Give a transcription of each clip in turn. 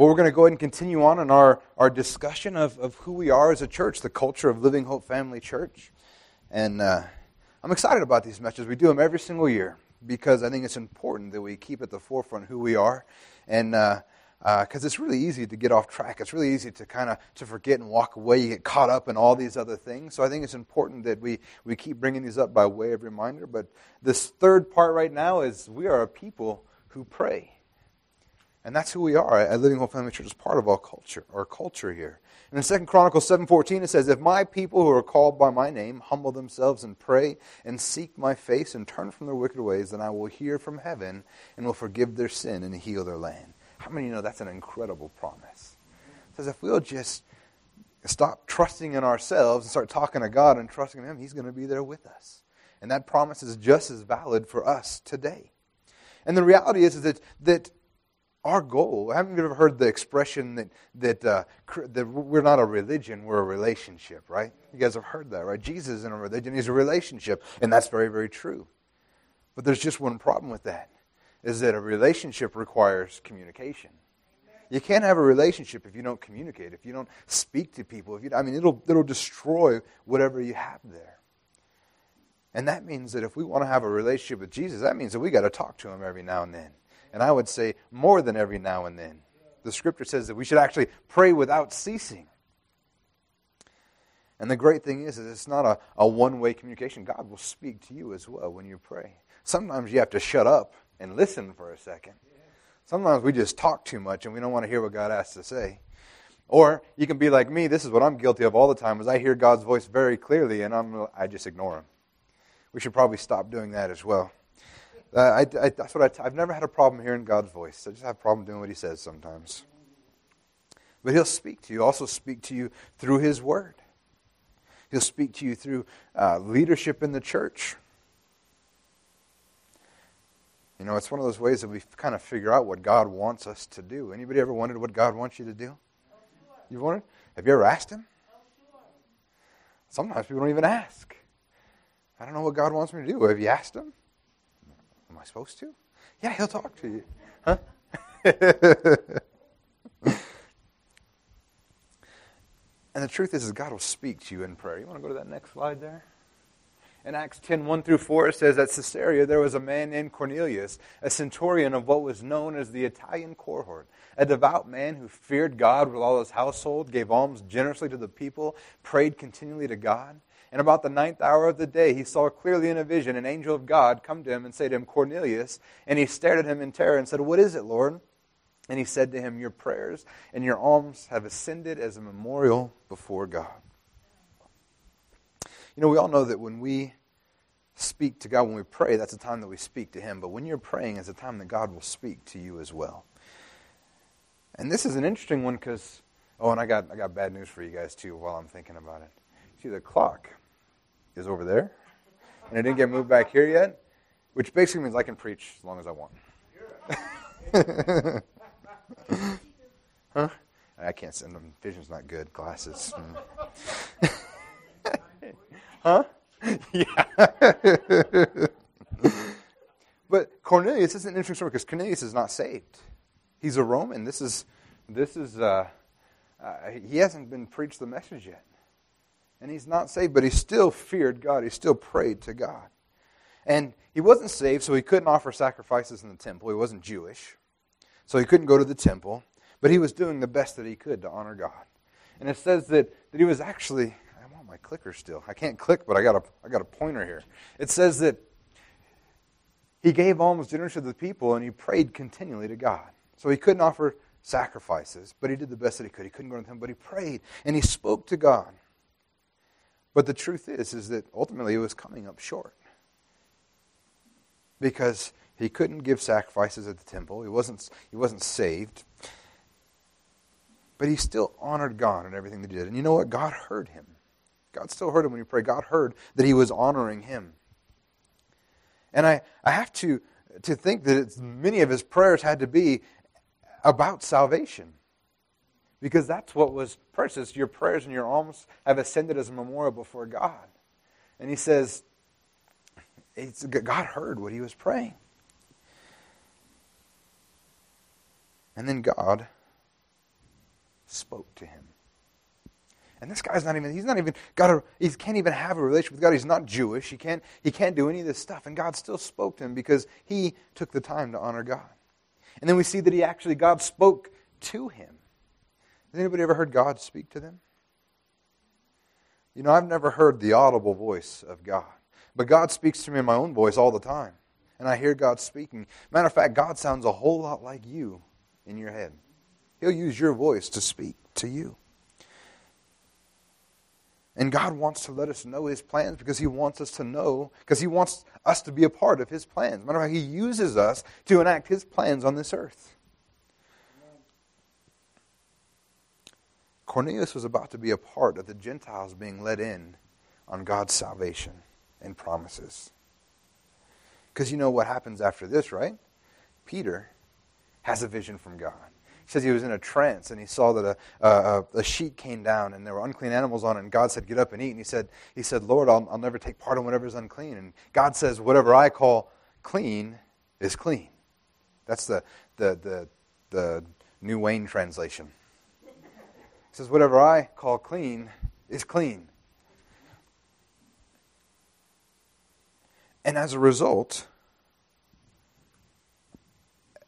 Well, we're going to go ahead and continue on in our, our discussion of, of who we are as a church, the culture of Living Hope Family Church. And uh, I'm excited about these messages. We do them every single year because I think it's important that we keep at the forefront who we are. And because uh, uh, it's really easy to get off track. It's really easy to kind of to forget and walk away. You get caught up in all these other things. So I think it's important that we, we keep bringing these up by way of reminder. But this third part right now is we are a people who pray. And that's who we are at Living Hope Family Church as part of our culture, our culture here. And in 2 Chronicles 7.14 it says, If my people who are called by my name humble themselves and pray and seek my face and turn from their wicked ways, then I will hear from heaven and will forgive their sin and heal their land. How many of you know that's an incredible promise? It says if we'll just stop trusting in ourselves and start talking to God and trusting in Him, He's going to be there with us. And that promise is just as valid for us today. And the reality is, is that, that our goal, haven't you ever heard the expression that, that, uh, that we're not a religion, we're a relationship, right? You guys have heard that, right? Jesus isn't a religion, he's a relationship. And that's very, very true. But there's just one problem with that, is that a relationship requires communication. You can't have a relationship if you don't communicate, if you don't speak to people. If you, I mean, it'll, it'll destroy whatever you have there. And that means that if we want to have a relationship with Jesus, that means that we got to talk to him every now and then. And I would say more than every now and then. The scripture says that we should actually pray without ceasing. And the great thing is, is it's not a, a one way communication. God will speak to you as well when you pray. Sometimes you have to shut up and listen for a second. Sometimes we just talk too much and we don't want to hear what God has to say. Or you can be like me. This is what I'm guilty of all the time. Is I hear God's voice very clearly and I'm I just ignore Him. We should probably stop doing that as well. Uh, I, I, that's what I t- I've never had a problem hearing God's voice. I just have a problem doing what He says sometimes. But He'll speak to you, also speak to you through His Word. He'll speak to you through uh, leadership in the church. You know, it's one of those ways that we kind of figure out what God wants us to do. Anybody ever wondered what God wants you to do? You've wondered? Have you ever asked Him? Sometimes people don't even ask. I don't know what God wants me to do. Have you asked Him? I supposed to? Yeah, he'll talk to you. Huh? and the truth is, is, God will speak to you in prayer. You want to go to that next slide there? In Acts 10 1 through 4, it says, At Caesarea there was a man named Cornelius, a centurion of what was known as the Italian cohort, a devout man who feared God with all his household, gave alms generously to the people, prayed continually to God. And about the ninth hour of the day, he saw clearly in a vision an angel of God come to him and say to him, Cornelius. And he stared at him in terror and said, What is it, Lord? And he said to him, Your prayers and your alms have ascended as a memorial before God. You know, we all know that when we speak to God, when we pray, that's the time that we speak to Him. But when you're praying, it's a time that God will speak to you as well. And this is an interesting one because, oh, and I got, I got bad news for you guys too while I'm thinking about it. See, the clock is over there, and it didn't get moved back here yet, which basically means I can preach as long as I want. huh? I can't send them. Vision's not good. Glasses. huh? yeah. but Cornelius is an interesting story because Cornelius is not saved. He's a Roman. This is this is uh, uh, he hasn't been preached the message yet and he's not saved, but he still feared God. He still prayed to God. And he wasn't saved, so he couldn't offer sacrifices in the temple. He wasn't Jewish, so he couldn't go to the temple, but he was doing the best that he could to honor God. And it says that, that he was actually, I want my clicker still. I can't click, but I got a, I got a pointer here. It says that he gave alms generously to the people, and he prayed continually to God. So he couldn't offer sacrifices, but he did the best that he could. He couldn't go to the temple, but he prayed, and he spoke to God. But the truth is, is that ultimately it was coming up short. Because he couldn't give sacrifices at the temple. He wasn't, he wasn't saved. But he still honored God in everything that he did. And you know what? God heard him. God still heard him when he prayed. God heard that he was honoring him. And I, I have to, to think that many of his prayers had to be about salvation because that's what was purchased. Your prayers and your alms have ascended as a memorial before God. And he says, God heard what he was praying. And then God spoke to him. And this guy's not even, he's not even got a, he can't even have a relationship with God. He's not Jewish. He can't, he can't do any of this stuff. And God still spoke to him because he took the time to honor God. And then we see that he actually, God spoke to him. Has anybody ever heard God speak to them? You know, I've never heard the audible voice of God. But God speaks to me in my own voice all the time. And I hear God speaking. Matter of fact, God sounds a whole lot like you in your head. He'll use your voice to speak to you. And God wants to let us know His plans because He wants us to know, because He wants us to be a part of His plans. Matter of fact, He uses us to enact His plans on this earth. Cornelius was about to be a part of the Gentiles being let in on God's salvation and promises. Because you know what happens after this, right? Peter has a vision from God. He says he was in a trance and he saw that a, a, a, sheet came down and there were unclean animals on it. And God said, Get up and eat. And he said, he said Lord, I'll, I'll never take part in whatever is unclean. And God says, Whatever I call clean is clean. That's the, the, the, the New Wayne translation. He says, Whatever I call clean is clean. And as a result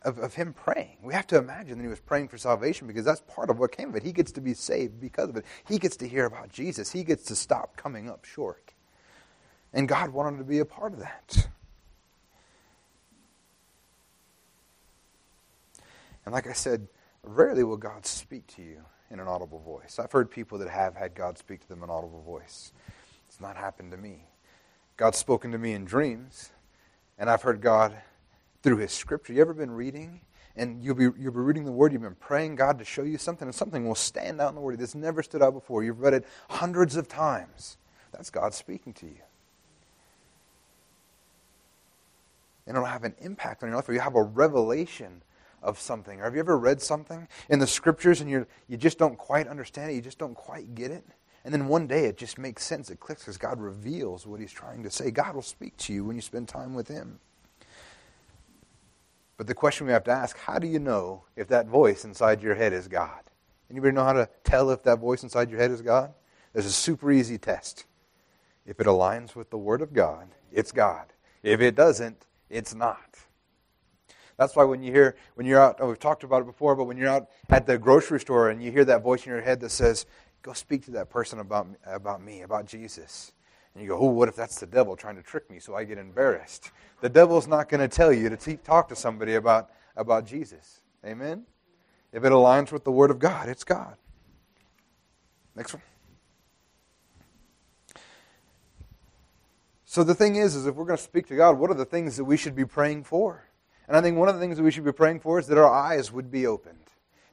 of, of him praying, we have to imagine that he was praying for salvation because that's part of what came of it. He gets to be saved because of it. He gets to hear about Jesus. He gets to stop coming up short. And God wanted to be a part of that. And like I said, rarely will God speak to you in an audible voice. I've heard people that have had God speak to them in an audible voice. It's not happened to me. God's spoken to me in dreams, and I've heard God through His Scripture. You ever been reading? And you'll be, you'll be reading the Word, you've been praying God to show you something, and something will stand out in the Word that's never stood out before. You've read it hundreds of times. That's God speaking to you. And it'll have an impact on your life, or you have a revelation of something. Or have you ever read something in the Scriptures and you you just don't quite understand it, you just don't quite get it? And then one day it just makes sense. It clicks because God reveals what He's trying to say. God will speak to you when you spend time with Him. But the question we have to ask how do you know if that voice inside your head is God? Anybody know how to tell if that voice inside your head is God? There's a super easy test. If it aligns with the Word of God, it's God. If it doesn't, it's not. That's why when you hear, when you're out, oh, we've talked about it before, but when you're out at the grocery store and you hear that voice in your head that says, Go speak to that person about, about me, about Jesus. And you go, oh, what if that's the devil trying to trick me so I get embarrassed? The devil's not going to tell you to talk to somebody about, about Jesus. Amen? If it aligns with the Word of God, it's God. Next one. So the thing is, is if we're going to speak to God, what are the things that we should be praying for? And I think one of the things that we should be praying for is that our eyes would be opened,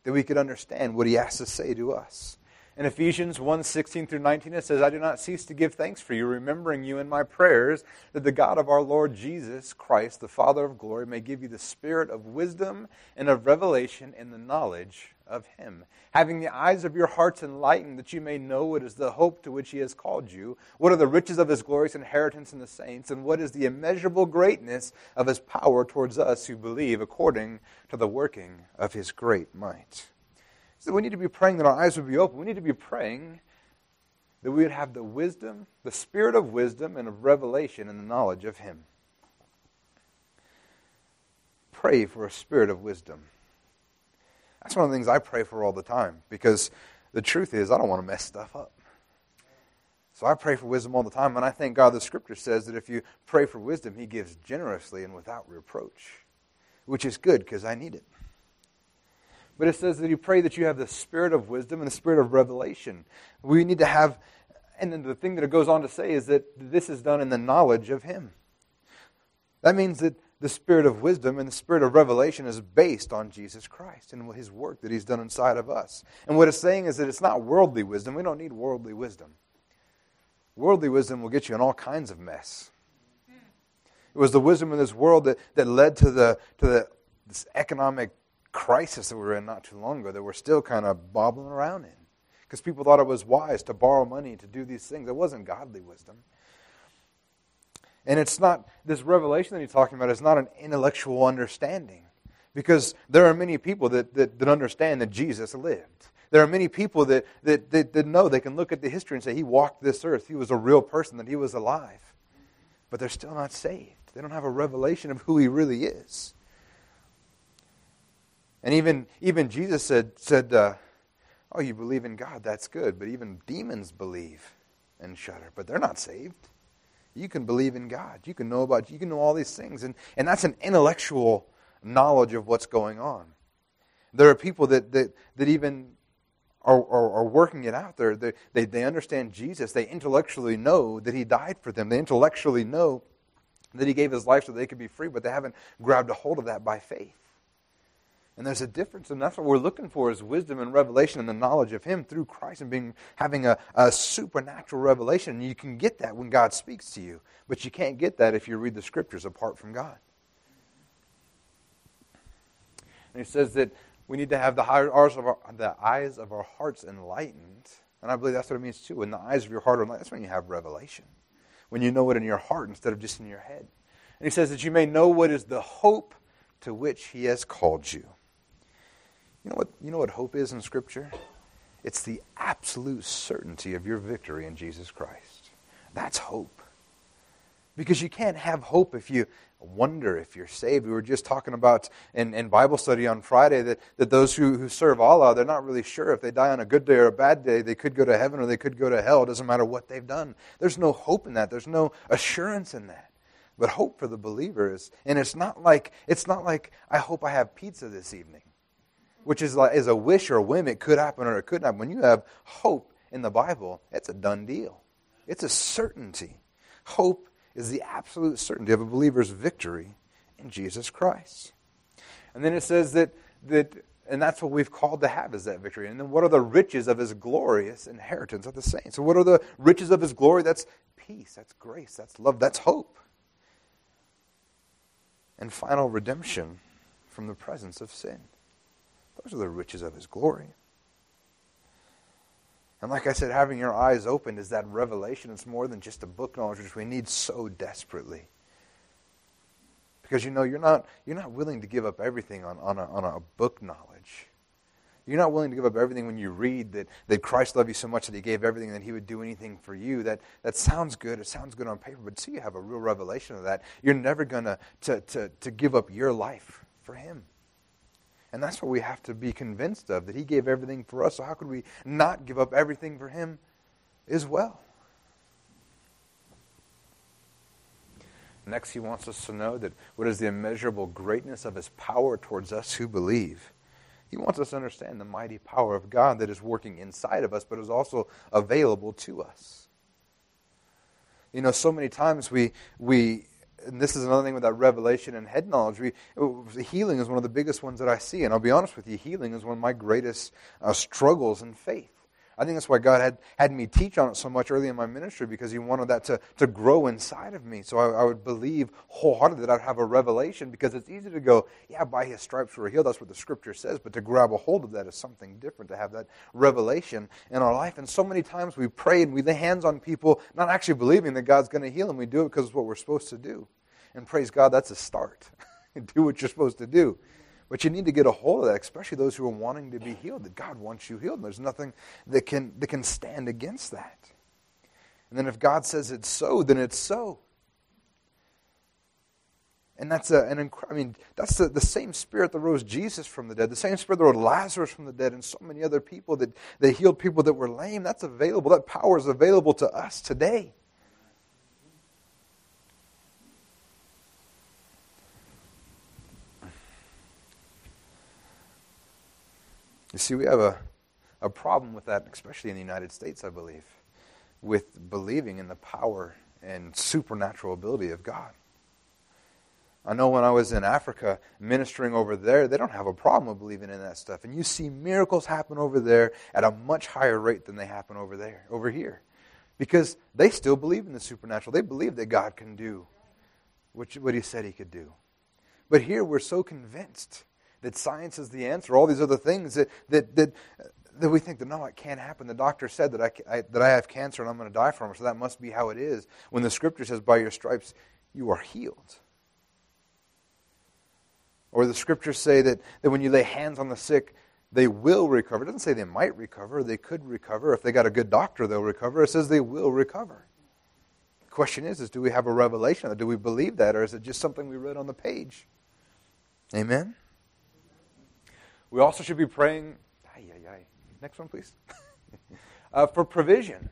that we could understand what He has to say to us. In Ephesians 1 16 through 19, it says, I do not cease to give thanks for you, remembering you in my prayers, that the God of our Lord Jesus Christ, the Father of glory, may give you the spirit of wisdom and of revelation in the knowledge of him, having the eyes of your hearts enlightened, that you may know what is the hope to which he has called you, what are the riches of his glorious inheritance in the saints, and what is the immeasurable greatness of his power towards us who believe, according to the working of his great might. So we need to be praying that our eyes would be open. We need to be praying that we would have the wisdom, the spirit of wisdom and of revelation and the knowledge of Him. Pray for a spirit of wisdom. That's one of the things I pray for all the time because the truth is, I don't want to mess stuff up. So I pray for wisdom all the time, and I thank God the scripture says that if you pray for wisdom, He gives generously and without reproach, which is good because I need it. But it says that you pray that you have the spirit of wisdom and the spirit of revelation. We need to have, and then the thing that it goes on to say is that this is done in the knowledge of Him. That means that the spirit of wisdom and the spirit of revelation is based on Jesus Christ and His work that He's done inside of us. And what it's saying is that it's not worldly wisdom. We don't need worldly wisdom. Worldly wisdom will get you in all kinds of mess. It was the wisdom of this world that, that led to the to the this economic crisis that we were in not too long ago that we're still kind of bobbling around in. Because people thought it was wise to borrow money to do these things. It wasn't godly wisdom. And it's not, this revelation that he's talking about is not an intellectual understanding. Because there are many people that, that, that understand that Jesus lived. There are many people that, that, that, that know they can look at the history and say, He walked this earth. He was a real person, that He was alive. But they're still not saved. They don't have a revelation of who He really is. And even, even Jesus said, said uh, Oh, you believe in God, that's good. But even demons believe and shudder, but they're not saved. You can believe in God. You can know about, you can know all these things. And, and that's an intellectual knowledge of what's going on. There are people that, that, that even are, are, are working it out there. They, they, they understand Jesus. They intellectually know that He died for them. They intellectually know that He gave His life so they could be free, but they haven't grabbed a hold of that by faith. And there's a difference, and that's what we're looking for is wisdom and revelation and the knowledge of Him through Christ and being having a, a supernatural revelation. And you can get that when God speaks to you, but you can't get that if you read the scriptures apart from God. And he says that we need to have the our, the eyes of our hearts enlightened. And I believe that's what it means too. When the eyes of your heart are enlightened, that's when you have revelation. When you know it in your heart instead of just in your head. And he says that you may know what is the hope to which he has called you. You know what, you know what hope is in Scripture? It's the absolute certainty of your victory in Jesus Christ. That's hope. Because you can't have hope if you wonder if you're saved. We were just talking about in, in Bible study on Friday that, that those who, who serve Allah, they're not really sure if they die on a good day or a bad day, they could go to heaven or they could go to hell. It doesn't matter what they've done. There's no hope in that. There's no assurance in that. But hope for the believer is, and it's not like it's not like I hope I have pizza this evening which is like is a wish or a whim. It could happen or it couldn't happen. When you have hope in the Bible, it's a done deal. It's a certainty. Hope is the absolute certainty of a believer's victory in Jesus Christ. And then it says that that and that's what we've called to have is that victory. And then what are the riches of his glorious inheritance of the saints? So what are the riches of his glory? That's peace, that's grace, that's love, that's hope. And final redemption from the presence of sin. Those are the riches of his glory. And like I said, having your eyes opened is that revelation. It's more than just a book knowledge, which we need so desperately. Because you know, you're not, you're not willing to give up everything on, on, a, on a book knowledge. You're not willing to give up everything when you read that, that Christ loved you so much that he gave everything that he would do anything for you. That, that sounds good. It sounds good on paper. But until you have a real revelation of that, you're never going to, to, to give up your life for him. And that's what we have to be convinced of that He gave everything for us. So, how could we not give up everything for Him as well? Next, He wants us to know that what is the immeasurable greatness of His power towards us who believe. He wants us to understand the mighty power of God that is working inside of us, but is also available to us. You know, so many times we, we and this is another thing with that revelation and head knowledge. We, healing is one of the biggest ones that I see. And I'll be honest with you, healing is one of my greatest uh, struggles in faith. I think that's why God had, had me teach on it so much early in my ministry because He wanted that to, to grow inside of me. So I, I would believe wholeheartedly that I'd have a revelation because it's easy to go, yeah, by His stripes we're healed. That's what the Scripture says. But to grab a hold of that is something different, to have that revelation in our life. And so many times we pray and we lay hands on people, not actually believing that God's going to heal them. We do it because it's what we're supposed to do. And praise God, that's a start. do what you're supposed to do. But you need to get a hold of that, especially those who are wanting to be healed, that God wants you healed. And there's nothing that can, that can stand against that. And then if God says it's so, then it's so. And that's a, an I mean, that's the, the same spirit that rose Jesus from the dead, the same spirit that rose Lazarus from the dead, and so many other people that they healed people that were lame. That's available. That power is available to us today. You see, we have a, a problem with that, especially in the United States, I believe, with believing in the power and supernatural ability of God. I know when I was in Africa ministering over there, they don't have a problem with believing in that stuff. And you see miracles happen over there at a much higher rate than they happen over there, over here. Because they still believe in the supernatural. They believe that God can do what, what he said he could do. But here we're so convinced that science is the answer, all these other things that, that, that, that we think that no, it can't happen. The doctor said that I, I that I have cancer and I'm going to die from it, so that must be how it is. When the scripture says, by your stripes, you are healed. Or the scriptures say that, that when you lay hands on the sick, they will recover. It doesn't say they might recover, they could recover. If they got a good doctor, they'll recover. It says they will recover. The question is, is do we have a revelation? Do we believe that? Or is it just something we read on the page? Amen? We also should be praying. Ay, ay, ay. Next one, please. uh, for provision.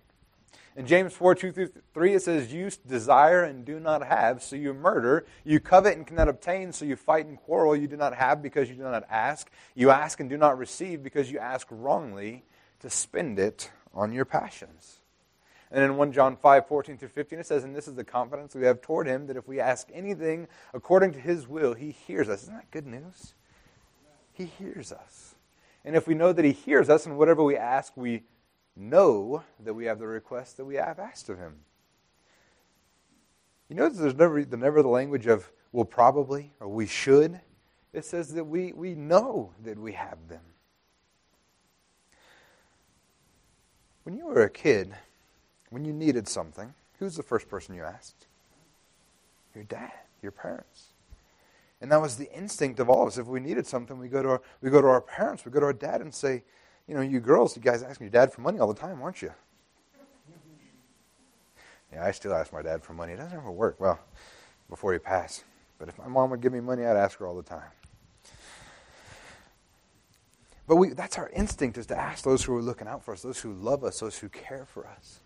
In James 4 2 through 3, it says, You desire and do not have, so you murder. You covet and cannot obtain, so you fight and quarrel. You do not have because you do not ask. You ask and do not receive because you ask wrongly to spend it on your passions. And in 1 John 5 14 through 15, it says, And this is the confidence we have toward him, that if we ask anything according to his will, he hears us. Isn't that good news? He hears us. And if we know that he hears us, and whatever we ask, we know that we have the request that we have asked of him. You notice there's never the never the language of well probably or we should. It says that we, we know that we have them. When you were a kid, when you needed something, who's the first person you asked? Your dad, your parents. And that was the instinct of all of us. If we needed something, we go to our, we go to our parents, we go to our dad and say, you know, you girls, you guys asking your dad for money all the time, aren't you? Yeah, I still ask my dad for money. It doesn't ever work. Well, before he passed. But if my mom would give me money, I'd ask her all the time. But we, that's our instinct is to ask those who are looking out for us, those who love us, those who care for us.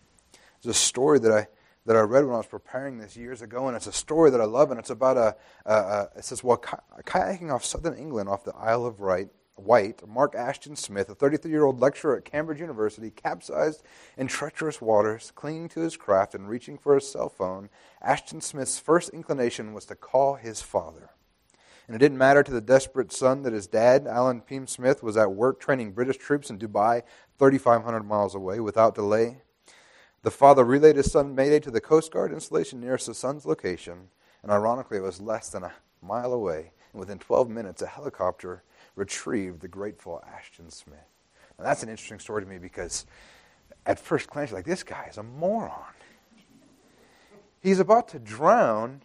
There's a story that I that I read when I was preparing this years ago, and it's a story that I love, and it's about a, a, a it says, well, kayaking off southern England, off the Isle of Wight, White, Mark Ashton Smith, a 33 year old lecturer at Cambridge University, capsized in treacherous waters, clinging to his craft and reaching for his cell phone. Ashton Smith's first inclination was to call his father. And it didn't matter to the desperate son that his dad, Alan Peam Smith, was at work training British troops in Dubai, 3,500 miles away, without delay. The father relayed his son Mayday to the Coast Guard installation nearest the son's location, and ironically, it was less than a mile away. And within 12 minutes, a helicopter retrieved the grateful Ashton Smith. Now, that's an interesting story to me because at first glance, you're like, this guy is a moron. He's about to drown,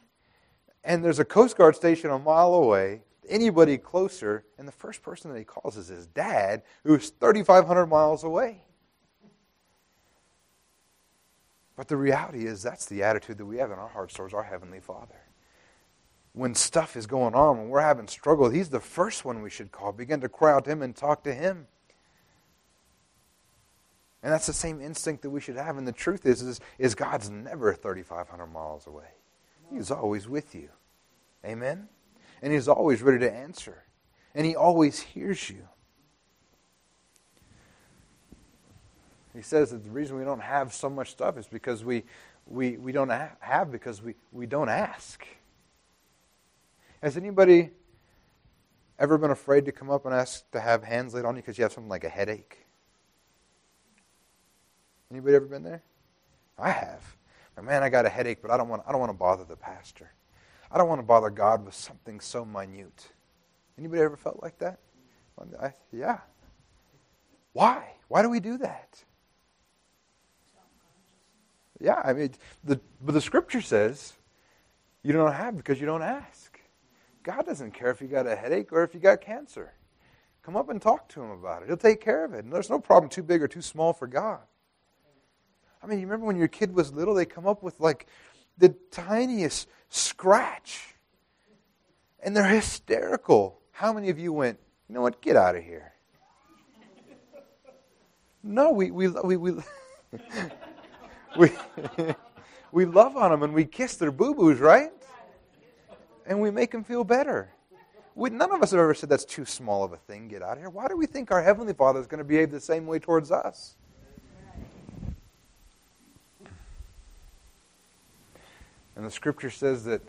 and there's a Coast Guard station a mile away. Anybody closer, and the first person that he calls is his dad, who's 3,500 miles away. But the reality is, that's the attitude that we have in our hearts towards our Heavenly Father when stuff is going on, when we're having struggle, he's the first one we should call. Begin to cry out to him and talk to him. And that's the same instinct that we should have. And the truth is, is, is God's never 3,500 miles away. He's always with you. Amen? And He's always ready to answer. And He always hears you. He says that the reason we don't have so much stuff is because we, we, we don't have because we, we don't ask. Has anybody ever been afraid to come up and ask to have hands laid on you because you have something like a headache? Anybody ever been there? I have. man, I got a headache, but I don't want I don't want to bother the pastor. I don't want to bother God with something so minute. Anybody ever felt like that? I, yeah. Why? Why do we do that? Yeah, I mean, the, but the scripture says you don't have because you don't ask. God doesn't care if you got a headache or if you got cancer. Come up and talk to him about it. He'll take care of it. And there's no problem too big or too small for God. I mean, you remember when your kid was little, they come up with like the tiniest scratch. And they're hysterical. How many of you went, you know what, get out of here? No, we, we, we, we, we, we love on them and we kiss their boo boos, right? and we make them feel better. We, none of us have ever said that's too small of a thing, get out of here. Why do we think our Heavenly Father is going to behave the same way towards us? And the scripture says that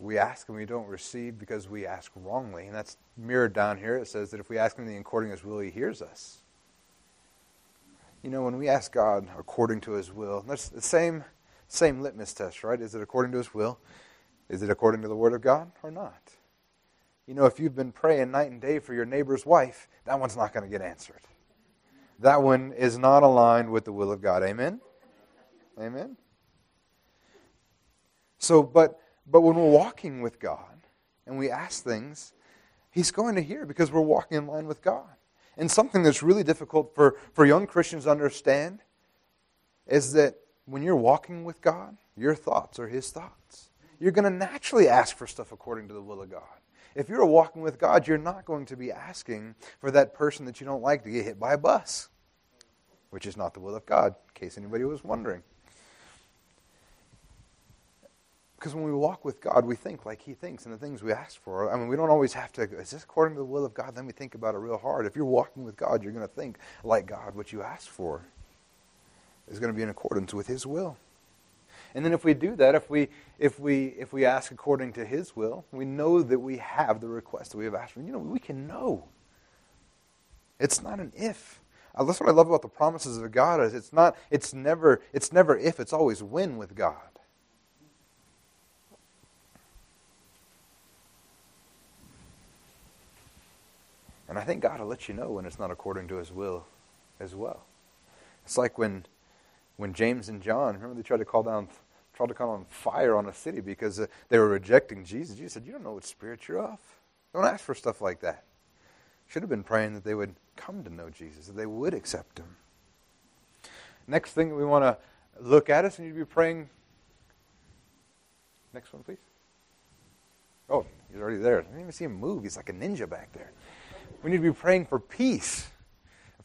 we ask and we don't receive because we ask wrongly. And that's mirrored down here. It says that if we ask him the according as will, he hears us. You know, when we ask God according to his will, that's the same, same litmus test, right? Is it according to his will? Is it according to the Word of God or not? You know, if you've been praying night and day for your neighbor's wife, that one's not going to get answered. That one is not aligned with the will of God. Amen? Amen? So, but, but when we're walking with God, and we ask things, He's going to hear because we're walking in line with God. And something that's really difficult for, for young Christians to understand is that when you're walking with God, your thoughts are His thoughts. You're going to naturally ask for stuff according to the will of God. If you're walking with God, you're not going to be asking for that person that you don't like to get hit by a bus, which is not the will of God, in case anybody was wondering. Because when we walk with God, we think like He thinks and the things we ask for. I mean, we don't always have to, is this according to the will of God? Then we think about it real hard. If you're walking with God, you're going to think like God. What you ask for is going to be in accordance with His will. And then if we do that, if we, if we, if we ask according to His will, we know that we have the request that we have asked for. You know, we can know. It's not an if. Uh, that's what I love about the promises of God is it's not, it's never, it's never if, it's always when with God. And I think God will let you know when it's not according to His will as well. It's like when, when James and John, remember they tried to call down, tried to call on fire on a city because uh, they were rejecting Jesus. Jesus said, "You don't know what spirit you're of. Don't ask for stuff like that." Should have been praying that they would come to know Jesus, that they would accept Him. Next thing we want to look at is, and you'd be praying. Next one, please. Oh, he's already there. I didn't even see him move. He's like a ninja back there. We need to be praying for peace.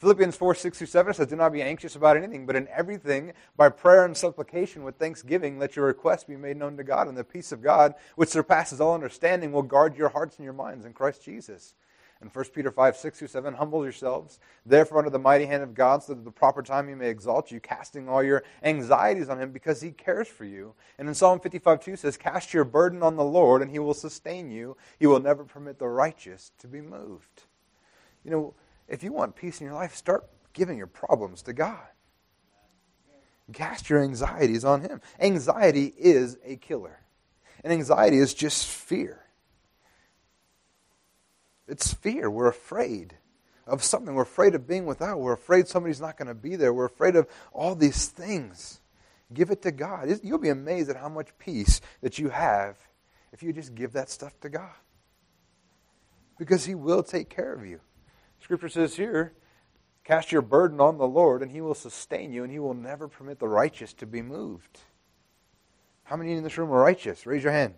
Philippians 4 6 through 7 says, Do not be anxious about anything, but in everything, by prayer and supplication with thanksgiving, let your requests be made known to God, and the peace of God, which surpasses all understanding, will guard your hearts and your minds in Christ Jesus. And 1 Peter 5, 6 through 7, humble yourselves, therefore, under the mighty hand of God, so that at the proper time he may exalt you, casting all your anxieties on him, because he cares for you. And in Psalm 55, 2 says, Cast your burden on the Lord, and he will sustain you. He will never permit the righteous to be moved. You know, if you want peace in your life, start giving your problems to God. Cast your anxieties on Him. Anxiety is a killer, and anxiety is just fear. It's fear. We're afraid of something. We're afraid of being without. We're afraid somebody's not going to be there. We're afraid of all these things. Give it to God. You'll be amazed at how much peace that you have if you just give that stuff to God. Because He will take care of you. Scripture says here, cast your burden on the Lord, and he will sustain you, and he will never permit the righteous to be moved. How many in this room are righteous? Raise your hand.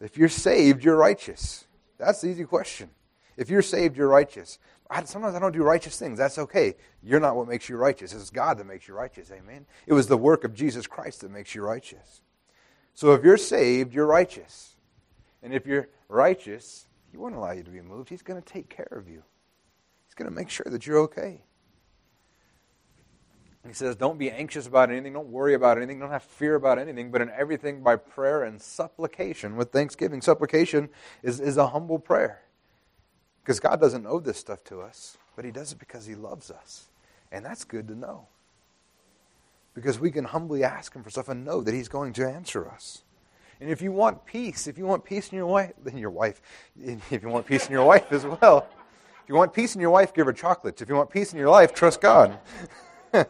If you're saved, you're righteous. That's the easy question. If you're saved, you're righteous. I, sometimes I don't do righteous things. That's okay. You're not what makes you righteous. It's God that makes you righteous. Amen. It was the work of Jesus Christ that makes you righteous. So if you're saved, you're righteous. And if you're righteous, he won't allow you to be moved. He's going to take care of you. He's going to make sure that you're okay. He says, Don't be anxious about anything. Don't worry about anything. Don't have fear about anything. But in everything, by prayer and supplication with thanksgiving. Supplication is, is a humble prayer. Because God doesn't owe this stuff to us, but He does it because He loves us. And that's good to know. Because we can humbly ask Him for stuff and know that He's going to answer us. And if you want peace, if you want peace in your wife, then your wife, if you want peace in your wife as well, if you want peace in your wife, give her chocolates. If you want peace in your life, trust God.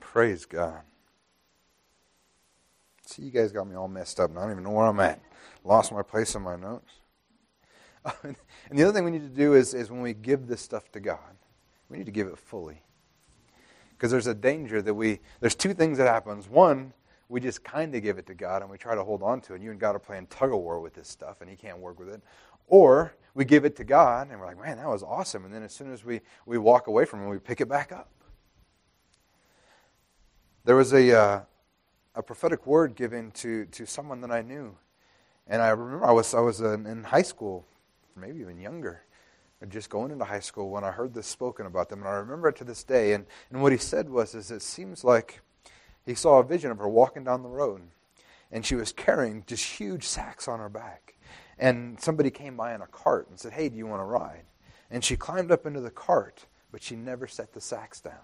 praise God. See, you guys got me all messed up. I don't even know where I'm at. Lost my place in my notes. and the other thing we need to do is, is when we give this stuff to God, we need to give it fully. Because there's a danger that we, there's two things that happens. One, we just kind of give it to God and we try to hold on to it. And you and God are playing tug of war with this stuff and He can't work with it. Or we give it to God and we're like, man, that was awesome. And then as soon as we, we walk away from it, we pick it back up. There was a, uh, a prophetic word given to, to someone that I knew. And I remember I was, I was in high school, maybe even younger, just going into high school when I heard this spoken about them. And I remember it to this day. And, and what he said was, is it seems like he saw a vision of her walking down the road, and she was carrying just huge sacks on her back. And somebody came by in a cart and said, Hey, do you want to ride? And she climbed up into the cart, but she never set the sacks down.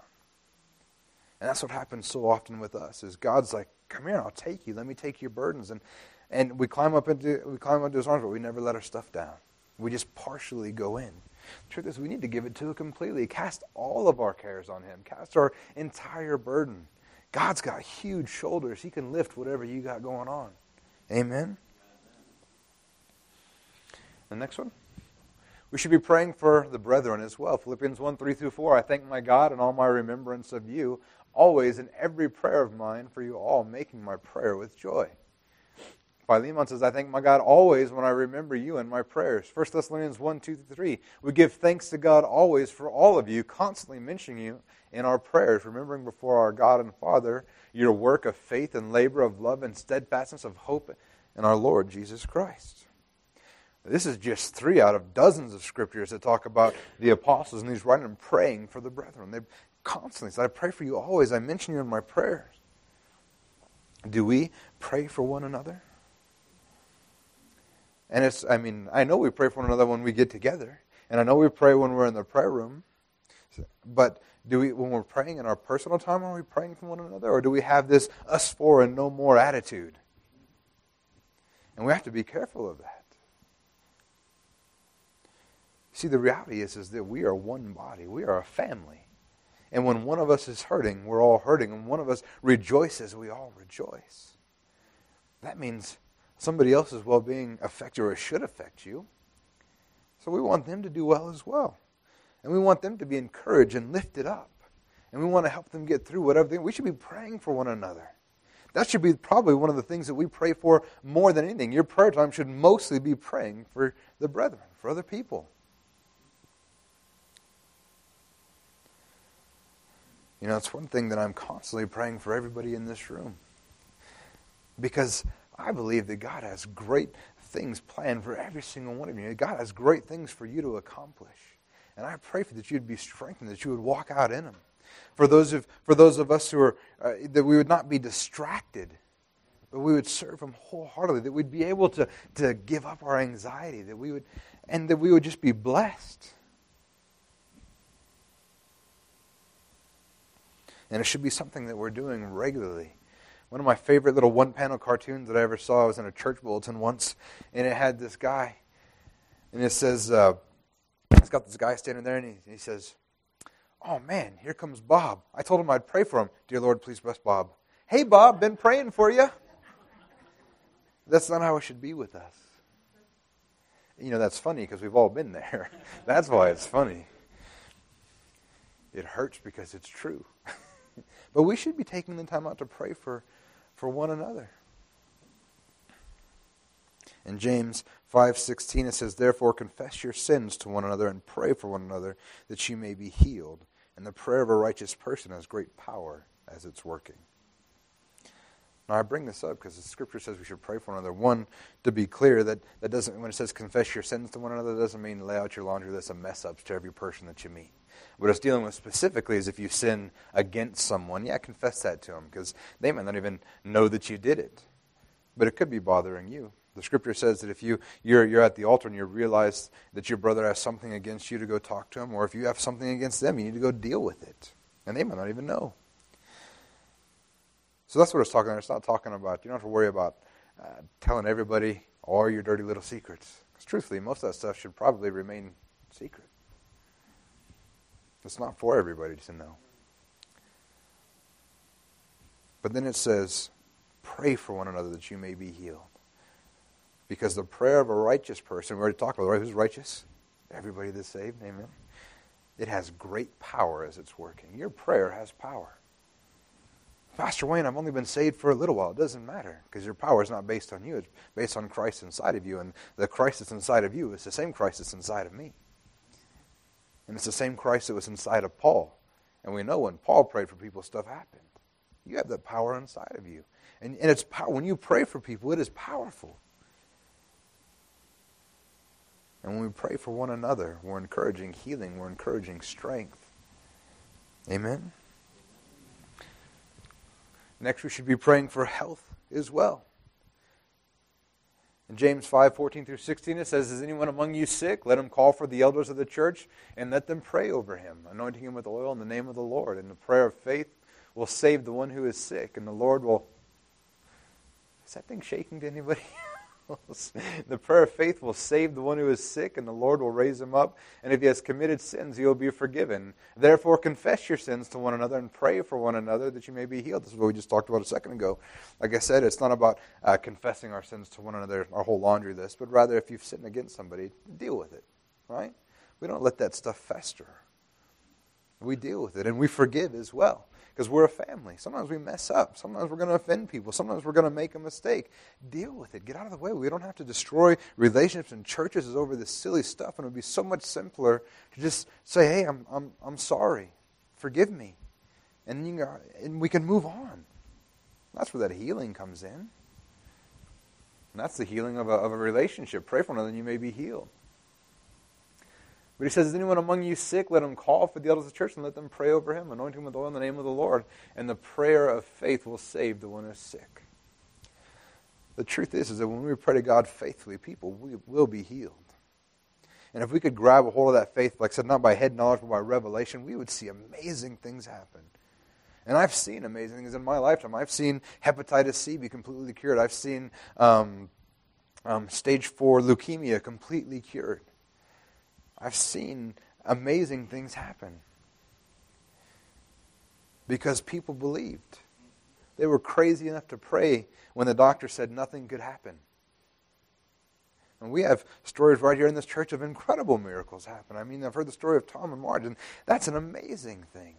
And that's what happens so often with us is God's like, Come here, I'll take you. Let me take your burdens. And and we climb up into we climb up into his arms, but we never let our stuff down. We just partially go in. The truth is we need to give it to him completely. Cast all of our cares on him. Cast our entire burden. God's got huge shoulders. He can lift whatever you got going on. Amen. The next one. We should be praying for the brethren as well. Philippians 1 3 through 4. I thank my God in all my remembrance of you, always in every prayer of mine for you all, making my prayer with joy. Philemon says, I thank my God always when I remember you in my prayers. 1 Thessalonians 1 2 3. We give thanks to God always for all of you, constantly mentioning you in our prayers, remembering before our God and Father your work of faith and labor of love and steadfastness of hope in our Lord Jesus Christ. This is just three out of dozens of scriptures that talk about the apostles, and these writing and praying for the brethren. They constantly said, I pray for you always. I mention you in my prayers. Do we pray for one another? And it's, I mean, I know we pray for one another when we get together, and I know we pray when we're in the prayer room. But do we, when we're praying in our personal time, are we praying four one another, or do we have this us for and no more attitude? And we have to be careful of that. See, the reality is, is that we are one body. We are a family. And when one of us is hurting, we're all hurting. And when one of us rejoices, we all rejoice. That means somebody else's well being affects you or should affect you. So we want them to do well as well. And we want them to be encouraged and lifted up. And we want to help them get through whatever they we should be praying for one another. That should be probably one of the things that we pray for more than anything. Your prayer time should mostly be praying for the brethren, for other people. You know, it's one thing that I'm constantly praying for everybody in this room. Because I believe that God has great things planned for every single one of you. God has great things for you to accomplish. And I pray for that you'd be strengthened, that you would walk out in them. For those of, for those of us who are, uh, that we would not be distracted, but we would serve Him wholeheartedly, that we'd be able to, to give up our anxiety, that we would, and that we would just be blessed. And it should be something that we're doing regularly. One of my favorite little one panel cartoons that I ever saw was in a church bulletin once, and it had this guy, and it says, uh, it's got this guy standing there, and he, he says, Oh man, here comes Bob. I told him I'd pray for him. Dear Lord, please bless Bob. Hey, Bob, been praying for you. That's not how it should be with us. You know, that's funny because we've all been there. that's why it's funny. It hurts because it's true. but we should be taking the time out to pray for, for one another. In James 5:16 it says therefore confess your sins to one another and pray for one another that you may be healed and the prayer of a righteous person has great power as it's working. Now I bring this up because the scripture says we should pray for one another. One, to be clear, that, that doesn't when it says confess your sins to one another, that doesn't mean lay out your laundry list of mess ups to every person that you meet. What it's dealing with specifically is if you sin against someone, yeah, confess that to them because they might not even know that you did it. But it could be bothering you. The scripture says that if you, you're, you're at the altar and you realize that your brother has something against you to go talk to him, or if you have something against them, you need to go deal with it. And they might not even know. So that's what it's talking about. It's not talking about, you don't have to worry about uh, telling everybody all your dirty little secrets. Because truthfully, most of that stuff should probably remain secret. It's not for everybody to know. But then it says, pray for one another that you may be healed. Because the prayer of a righteous person, we already talked about right? Who's righteous? Everybody that's saved, amen. It has great power as it's working. Your prayer has power. Pastor Wayne, I've only been saved for a little while. It doesn't matter because your power is not based on you. It's based on Christ inside of you. And the Christ that's inside of you is the same Christ that's inside of me. And it's the same Christ that was inside of Paul. And we know when Paul prayed for people, stuff happened. You have that power inside of you. And, and it's power, when you pray for people, it is powerful. And when we pray for one another, we're encouraging healing, we're encouraging strength. Amen? Next, we should be praying for health as well. In James 5 14 through 16, it says, Is anyone among you sick? Let him call for the elders of the church and let them pray over him, anointing him with oil in the name of the Lord. And the prayer of faith will save the one who is sick, and the Lord will. Is that thing shaking to anybody? the prayer of faith will save the one who is sick, and the Lord will raise him up. And if he has committed sins, he will be forgiven. Therefore, confess your sins to one another and pray for one another that you may be healed. This is what we just talked about a second ago. Like I said, it's not about uh, confessing our sins to one another, our whole laundry list, but rather if you've sinned against somebody, deal with it, right? We don't let that stuff fester. We deal with it, and we forgive as well because we're a family. Sometimes we mess up. Sometimes we're going to offend people. Sometimes we're going to make a mistake. Deal with it. Get out of the way. We don't have to destroy relationships and churches over this silly stuff. And it would be so much simpler to just say, hey, I'm, I'm, I'm sorry. Forgive me. And, you know, and we can move on. That's where that healing comes in. And that's the healing of a, of a relationship. Pray for one another and you may be healed. But he says, Is anyone among you sick? Let him call for the elders of the church and let them pray over him, anoint him with oil in the name of the Lord. And the prayer of faith will save the one who is sick. The truth is, is that when we pray to God faithfully, people will be healed. And if we could grab a hold of that faith, like I said, not by head knowledge, but by revelation, we would see amazing things happen. And I've seen amazing things in my lifetime. I've seen hepatitis C be completely cured. I've seen um, um, stage four leukemia completely cured. I've seen amazing things happen because people believed. They were crazy enough to pray when the doctor said nothing could happen. And we have stories right here in this church of incredible miracles happen. I mean, I've heard the story of Tom and Marge, and that's an amazing thing.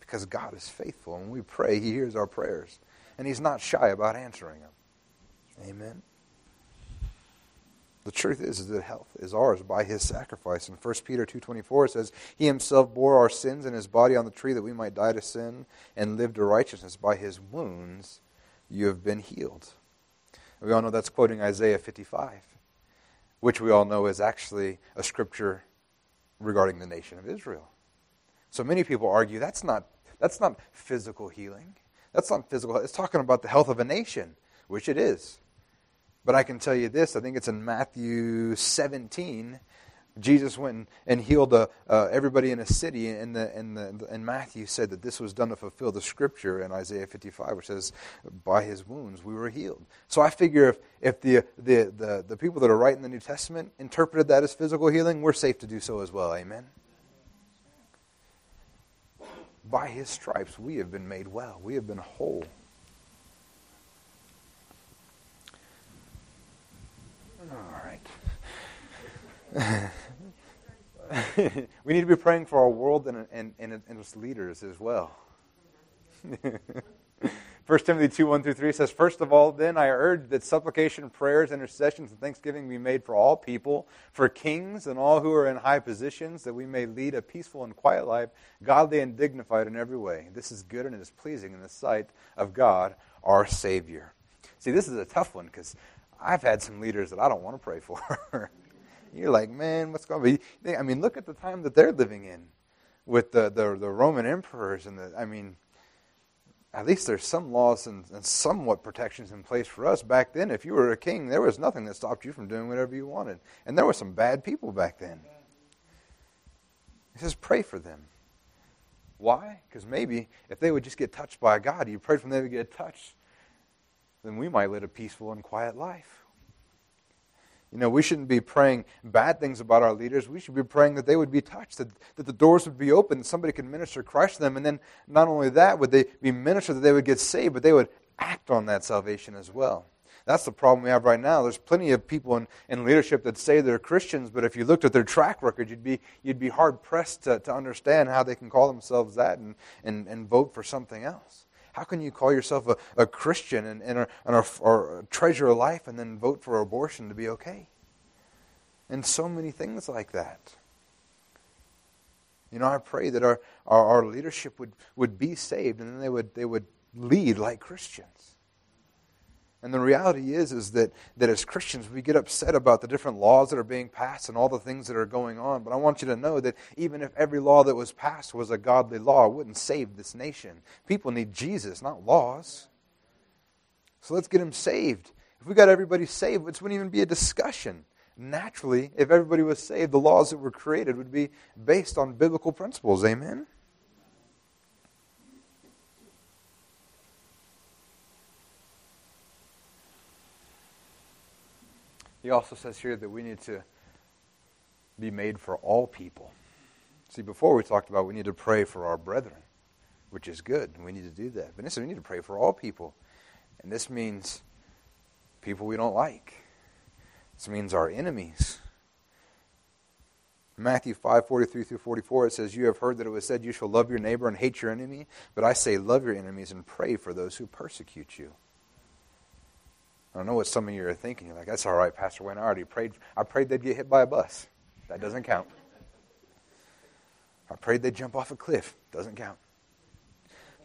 Because God is faithful. and When we pray, He hears our prayers. And He's not shy about answering them. Amen. The truth is, that health is ours by his sacrifice. In 1 Peter 2.24 it says, He himself bore our sins in his body on the tree that we might die to sin and live to righteousness. By his wounds you have been healed. we all know that's quoting Isaiah 55, which we all know is actually a scripture regarding the nation of Israel. So many people argue that's not, that's not physical healing. That's not physical. It's talking about the health of a nation, which it is. But I can tell you this I think it's in Matthew 17. Jesus went and healed uh, uh, everybody in a city, and, the, and, the, and Matthew said that this was done to fulfill the scripture in Isaiah 55, which says, By his wounds we were healed. So I figure if, if the, the, the, the people that are writing the New Testament interpreted that as physical healing, we're safe to do so as well. Amen? By his stripes we have been made well, we have been whole. we need to be praying for our world and, and, and, and its leaders as well. 1 Timothy 2 1 through 3 says, First of all, then I urge that supplication, prayers, intercessions, and thanksgiving be made for all people, for kings and all who are in high positions, that we may lead a peaceful and quiet life, godly and dignified in every way. This is good and it is pleasing in the sight of God, our Savior. See, this is a tough one because I've had some leaders that I don't want to pray for. You're like, man, what's going on? I mean, look at the time that they're living in with the, the, the Roman emperors. and the, I mean, at least there's some laws and, and, somewhat protections in place for us. Back then, if you were a king, there was nothing that stopped you from doing whatever you wanted. And there were some bad people back then. He says, pray for them. Why? Because maybe if they would just get touched by God, you prayed for them to get touched, then we might live a peaceful and quiet life. You know, we shouldn't be praying bad things about our leaders. We should be praying that they would be touched, that, that the doors would be open, and somebody could minister Christ to them. And then not only that, would they be ministered that they would get saved, but they would act on that salvation as well. That's the problem we have right now. There's plenty of people in, in leadership that say they're Christians, but if you looked at their track record, you'd be, you'd be hard pressed to, to understand how they can call themselves that and, and, and vote for something else. How can you call yourself a, a Christian and, and, and or treasure life and then vote for abortion to be okay? And so many things like that. You know, I pray that our, our, our leadership would, would be saved and then they would, they would lead like Christians. And the reality is, is that, that as Christians, we get upset about the different laws that are being passed and all the things that are going on. But I want you to know that even if every law that was passed was a godly law, it wouldn't save this nation. People need Jesus, not laws. So let's get them saved. If we got everybody saved, it wouldn't even be a discussion. Naturally, if everybody was saved, the laws that were created would be based on biblical principles. Amen? He also says here that we need to be made for all people. See, before we talked about we need to pray for our brethren, which is good, and we need to do that. But this we need to pray for all people. And this means people we don't like. This means our enemies. Matthew 5, 43 through 44, it says, You have heard that it was said, You shall love your neighbor and hate your enemy. But I say, Love your enemies and pray for those who persecute you. I don't know what some of you are thinking. You're like, That's all right, Pastor Wayne. I already prayed. I prayed they'd get hit by a bus. That doesn't count. I prayed they'd jump off a cliff. Doesn't count.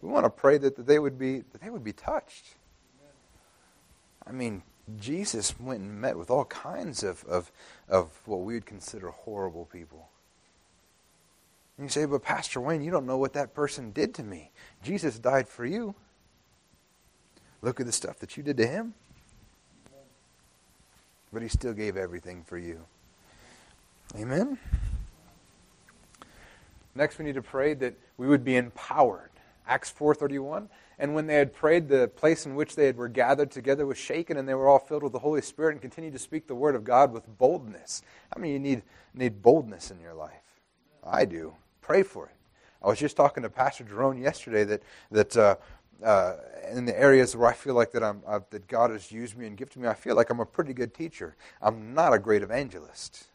We want to pray that, that they would be that they would be touched. I mean, Jesus went and met with all kinds of, of, of what we would consider horrible people. And you say, but Pastor Wayne, you don't know what that person did to me. Jesus died for you. Look at the stuff that you did to him. But he still gave everything for you. Amen? Next, we need to pray that we would be empowered. Acts 4.31, and when they had prayed, the place in which they were gathered together was shaken, and they were all filled with the Holy Spirit and continued to speak the word of God with boldness. Many of you need, need boldness in your life? I do. Pray for it. I was just talking to Pastor Jerome yesterday that, that uh, uh, in the areas where I feel like that, I'm, uh, that God has used me and gifted me, I feel like I'm a pretty good teacher. I'm not a great evangelist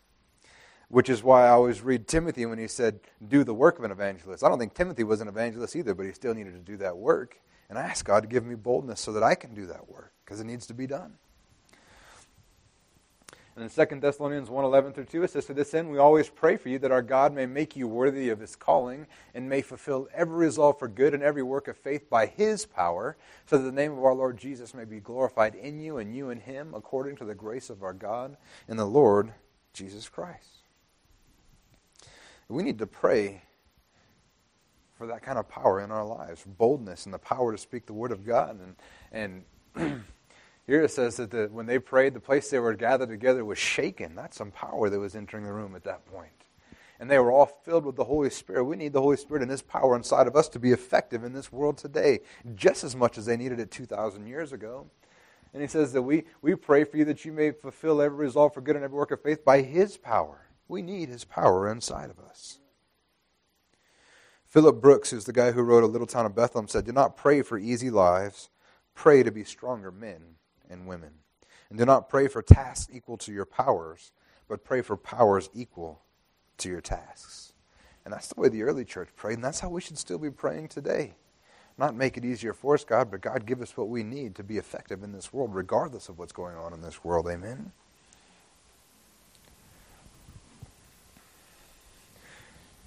which is why I always read Timothy when he said, Do the work of an evangelist. I don't think Timothy was an evangelist either, but he still needed to do that work. And I ask God to give me boldness so that I can do that work because it needs to be done. And in 2 Thessalonians 1 11 through 2, it says, To this end, we always pray for you that our God may make you worthy of his calling and may fulfill every resolve for good and every work of faith by his power, so that the name of our Lord Jesus may be glorified in you and you in him, according to the grace of our God and the Lord Jesus Christ. We need to pray for that kind of power in our lives, boldness and the power to speak the word of God. And, and here it says that the, when they prayed, the place they were gathered together was shaken. That's some power that was entering the room at that point. And they were all filled with the Holy Spirit. We need the Holy Spirit and His power inside of us to be effective in this world today, just as much as they needed it 2,000 years ago. And He says that we, we pray for you that you may fulfill every resolve for good and every work of faith by His power. We need His power inside of us. Philip Brooks, who's the guy who wrote A Little Town of Bethlehem, said, Do not pray for easy lives. Pray to be stronger men and women. And do not pray for tasks equal to your powers, but pray for powers equal to your tasks. And that's the way the early church prayed, and that's how we should still be praying today. Not make it easier for us, God, but God, give us what we need to be effective in this world, regardless of what's going on in this world. Amen.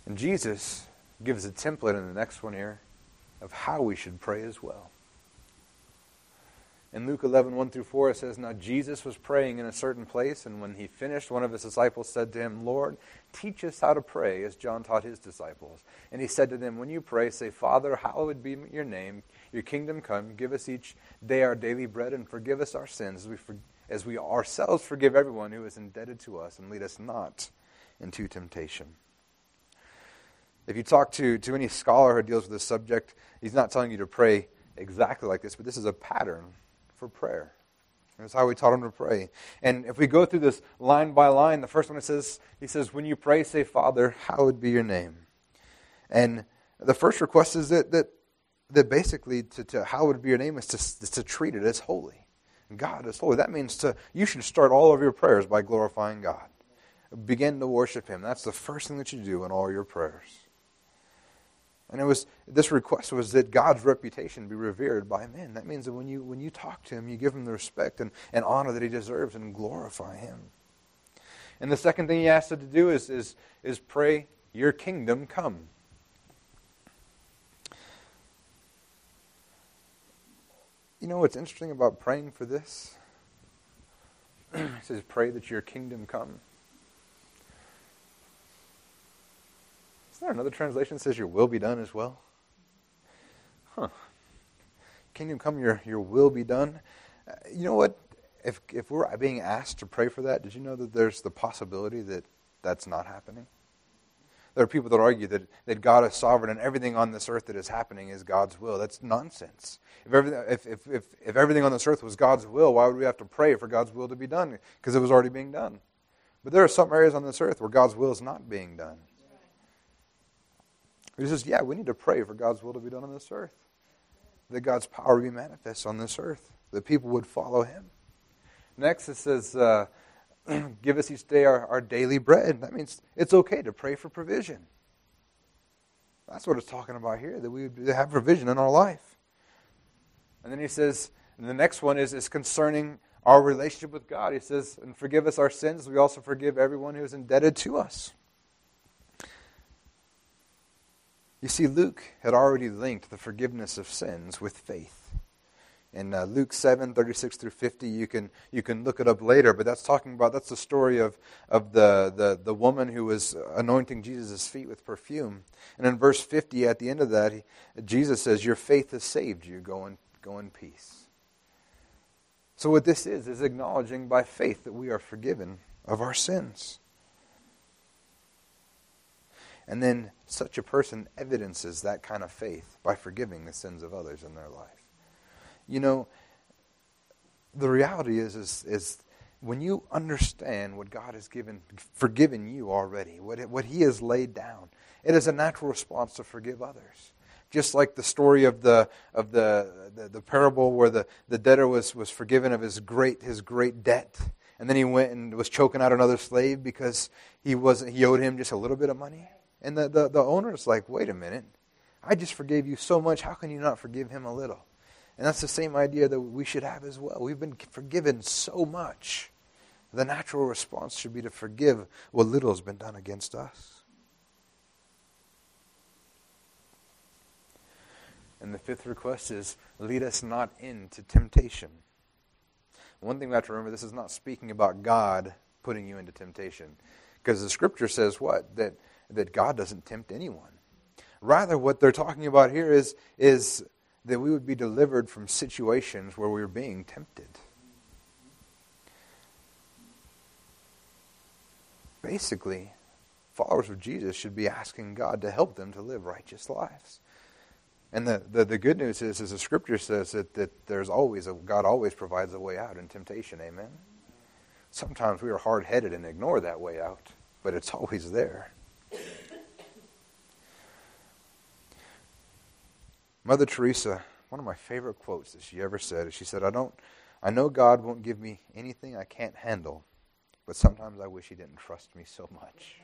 And Jesus gives a template in the next one here of how we should pray as well. In Luke 11, 1 through 4, it says, Now Jesus was praying in a certain place, and when he finished, one of his disciples said to him, Lord, teach us how to pray, as John taught his disciples. And he said to them, When you pray, say, Father, hallowed be your name, your kingdom come, give us each day our daily bread, and forgive us our sins, as we, for, as we ourselves forgive everyone who is indebted to us, and lead us not into temptation. If you talk to, to any scholar who deals with this subject, he's not telling you to pray exactly like this, but this is a pattern for prayer. That's how we taught him to pray. And if we go through this line by line, the first one it says, he says, When you pray, say, Father, hallowed be your name. And the first request is that that, that basically to, to hallowed be your name is to, is to treat it as holy. God is holy. That means to you should start all of your prayers by glorifying God. Begin to worship Him. That's the first thing that you do in all your prayers. And it was this request was that God's reputation be revered by men. That means that when you when you talk to him, you give him the respect and, and honor that he deserves and glorify him. And the second thing he asked us to do is, is, is pray, Your kingdom come. You know what's interesting about praying for this? he says, Pray that your kingdom come. Is there another translation that says your will be done as well? Huh. Kingdom come, your, your will be done. Uh, you know what? If, if we're being asked to pray for that, did you know that there's the possibility that that's not happening? there are people that argue that, that God is sovereign and everything on this earth that is happening is God's will. That's nonsense. If everything, if, if, if, if everything on this earth was God's will, why would we have to pray for God's will to be done? Because it was already being done. But there are some areas on this earth where God's will is not being done. He says, yeah, we need to pray for God's will to be done on this earth. That God's power be manifest on this earth. That people would follow him. Next, it says, uh, give us each day our, our daily bread. That means it's okay to pray for provision. That's what it's talking about here, that we have provision in our life. And then he says, the next one is, is concerning our relationship with God. He says, and forgive us our sins. We also forgive everyone who is indebted to us. You see, Luke had already linked the forgiveness of sins with faith in uh, Luke 7, 36 through 50. You can, you can look it up later, but that's talking about, that's the story of, of the, the, the woman who was anointing Jesus' feet with perfume. And in verse 50, at the end of that, he, Jesus says, Your faith has saved you. Go in, go in peace. So, what this is, is acknowledging by faith that we are forgiven of our sins. And then such a person evidences that kind of faith by forgiving the sins of others in their life. You know, the reality is, is, is when you understand what God has given, forgiven you already, what, what He has laid down, it is a natural response to forgive others. Just like the story of the of the, the, the parable where the, the debtor was, was forgiven of his great his great debt, and then he went and was choking out another slave because he wasn't he owed him just a little bit of money. And the, the, the owner is like, wait a minute, I just forgave you so much, how can you not forgive him a little? And that's the same idea that we should have as well. We've been forgiven so much. The natural response should be to forgive what little has been done against us. And the fifth request is lead us not into temptation. One thing we have to remember this is not speaking about God putting you into temptation. Because the scripture says what? That, that God doesn't tempt anyone. Rather, what they're talking about here is, is that we would be delivered from situations where we are being tempted. Basically, followers of Jesus should be asking God to help them to live righteous lives. And the, the, the good news is, as the scripture says, that, that there's always a, God always provides a way out in temptation. Amen? Sometimes we are hard headed and ignore that way out, but it's always there. Mother Teresa, one of my favorite quotes that she ever said is she said, I don't I know God won't give me anything I can't handle, but sometimes I wish he didn't trust me so much.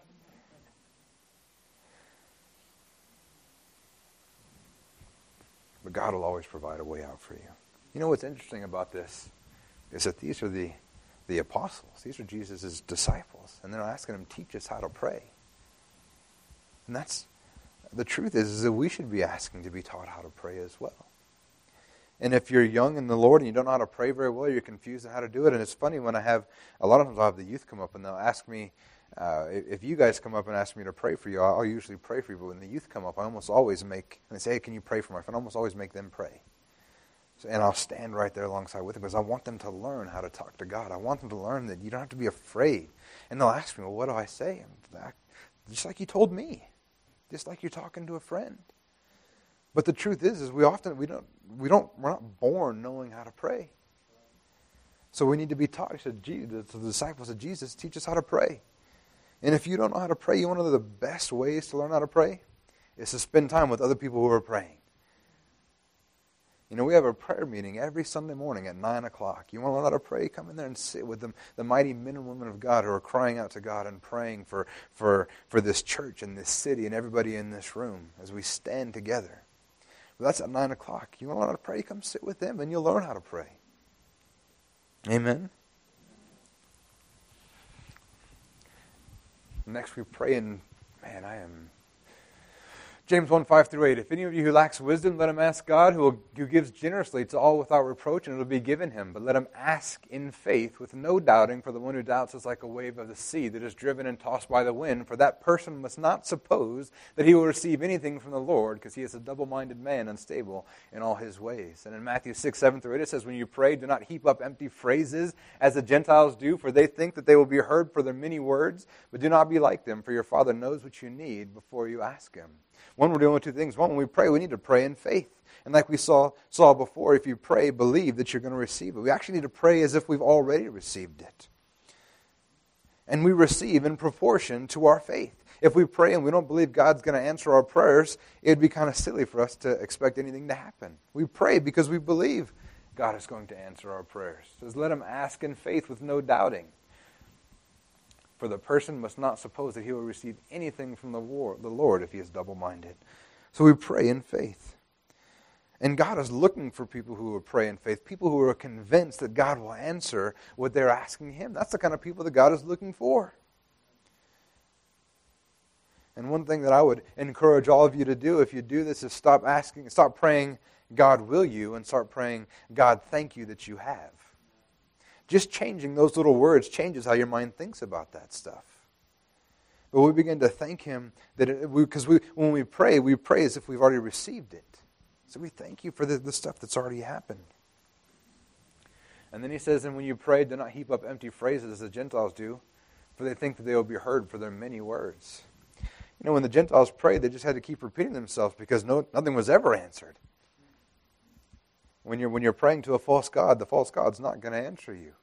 But God will always provide a way out for you. You know what's interesting about this is that these are the, the apostles. These are Jesus' disciples. And they're asking him, teach us how to pray. And that's the truth is, is that we should be asking to be taught how to pray as well. And if you're young in the Lord and you don't know how to pray very well, you're confused on how to do it. And it's funny when I have, a lot of times I'll have the youth come up and they'll ask me, uh, if you guys come up and ask me to pray for you, I'll, usually pray for you. But when the youth come up, I almost always make, and they say, hey, can you pray for my friend? I almost always make them pray. So, and I'll stand right there alongside with them because I want them to learn how to talk to God. I want them to learn that you don't have to be afraid. And they'll ask me, well, what do I say? Just like you told me just like you're talking to a friend. But the truth is, is we often we don't we don't we're not born knowing how to pray. So we need to be taught Jesus, the disciples of Jesus, teach us how to pray. And if you don't know how to pray, you know the best ways to learn how to pray is to spend time with other people who are praying. You know, we have a prayer meeting every Sunday morning at 9 o'clock. You want to learn how to pray? Come in there and sit with them, the mighty men and women of God who are crying out to God and praying for, for, for this church and this city and everybody in this room as we stand together. Well, that's at 9 o'clock. You want to learn how to pray? Come sit with them and you'll learn how to pray. Amen? Next, we pray, and man, I am James 1 5 through 8. If any of you who lacks wisdom, let him ask God, who, will, who gives generously to all without reproach, and it will be given him. But let him ask in faith, with no doubting, for the one who doubts is like a wave of the sea that is driven and tossed by the wind. For that person must not suppose that he will receive anything from the Lord, because he is a double minded man, unstable in all his ways. And in Matthew 6 7 through 8, it says, When you pray, do not heap up empty phrases as the Gentiles do, for they think that they will be heard for their many words. But do not be like them, for your Father knows what you need before you ask him. One, we're doing two things. One, when we pray, we need to pray in faith. And like we saw, saw before, if you pray, believe that you're going to receive it. We actually need to pray as if we've already received it. And we receive in proportion to our faith. If we pray and we don't believe God's going to answer our prayers, it would be kind of silly for us to expect anything to happen. We pray because we believe God is going to answer our prayers. Says, let him ask in faith with no doubting. For the person must not suppose that he will receive anything from the, war, the Lord if he is double minded. So we pray in faith. And God is looking for people who will pray in faith, people who are convinced that God will answer what they're asking Him. That's the kind of people that God is looking for. And one thing that I would encourage all of you to do if you do this is stop asking, stop praying, God will you, and start praying, God, thank you that you have. Just changing those little words changes how your mind thinks about that stuff. But we begin to thank Him that because we, when we pray, we pray as if we've already received it. So we thank you for the, the stuff that's already happened. And then he says, And when you pray, do not heap up empty phrases as the Gentiles do, for they think that they will be heard for their many words. You know, when the Gentiles prayed, they just had to keep repeating themselves because no, nothing was ever answered. When you're, when you're praying to a false God, the false God's not going to answer you.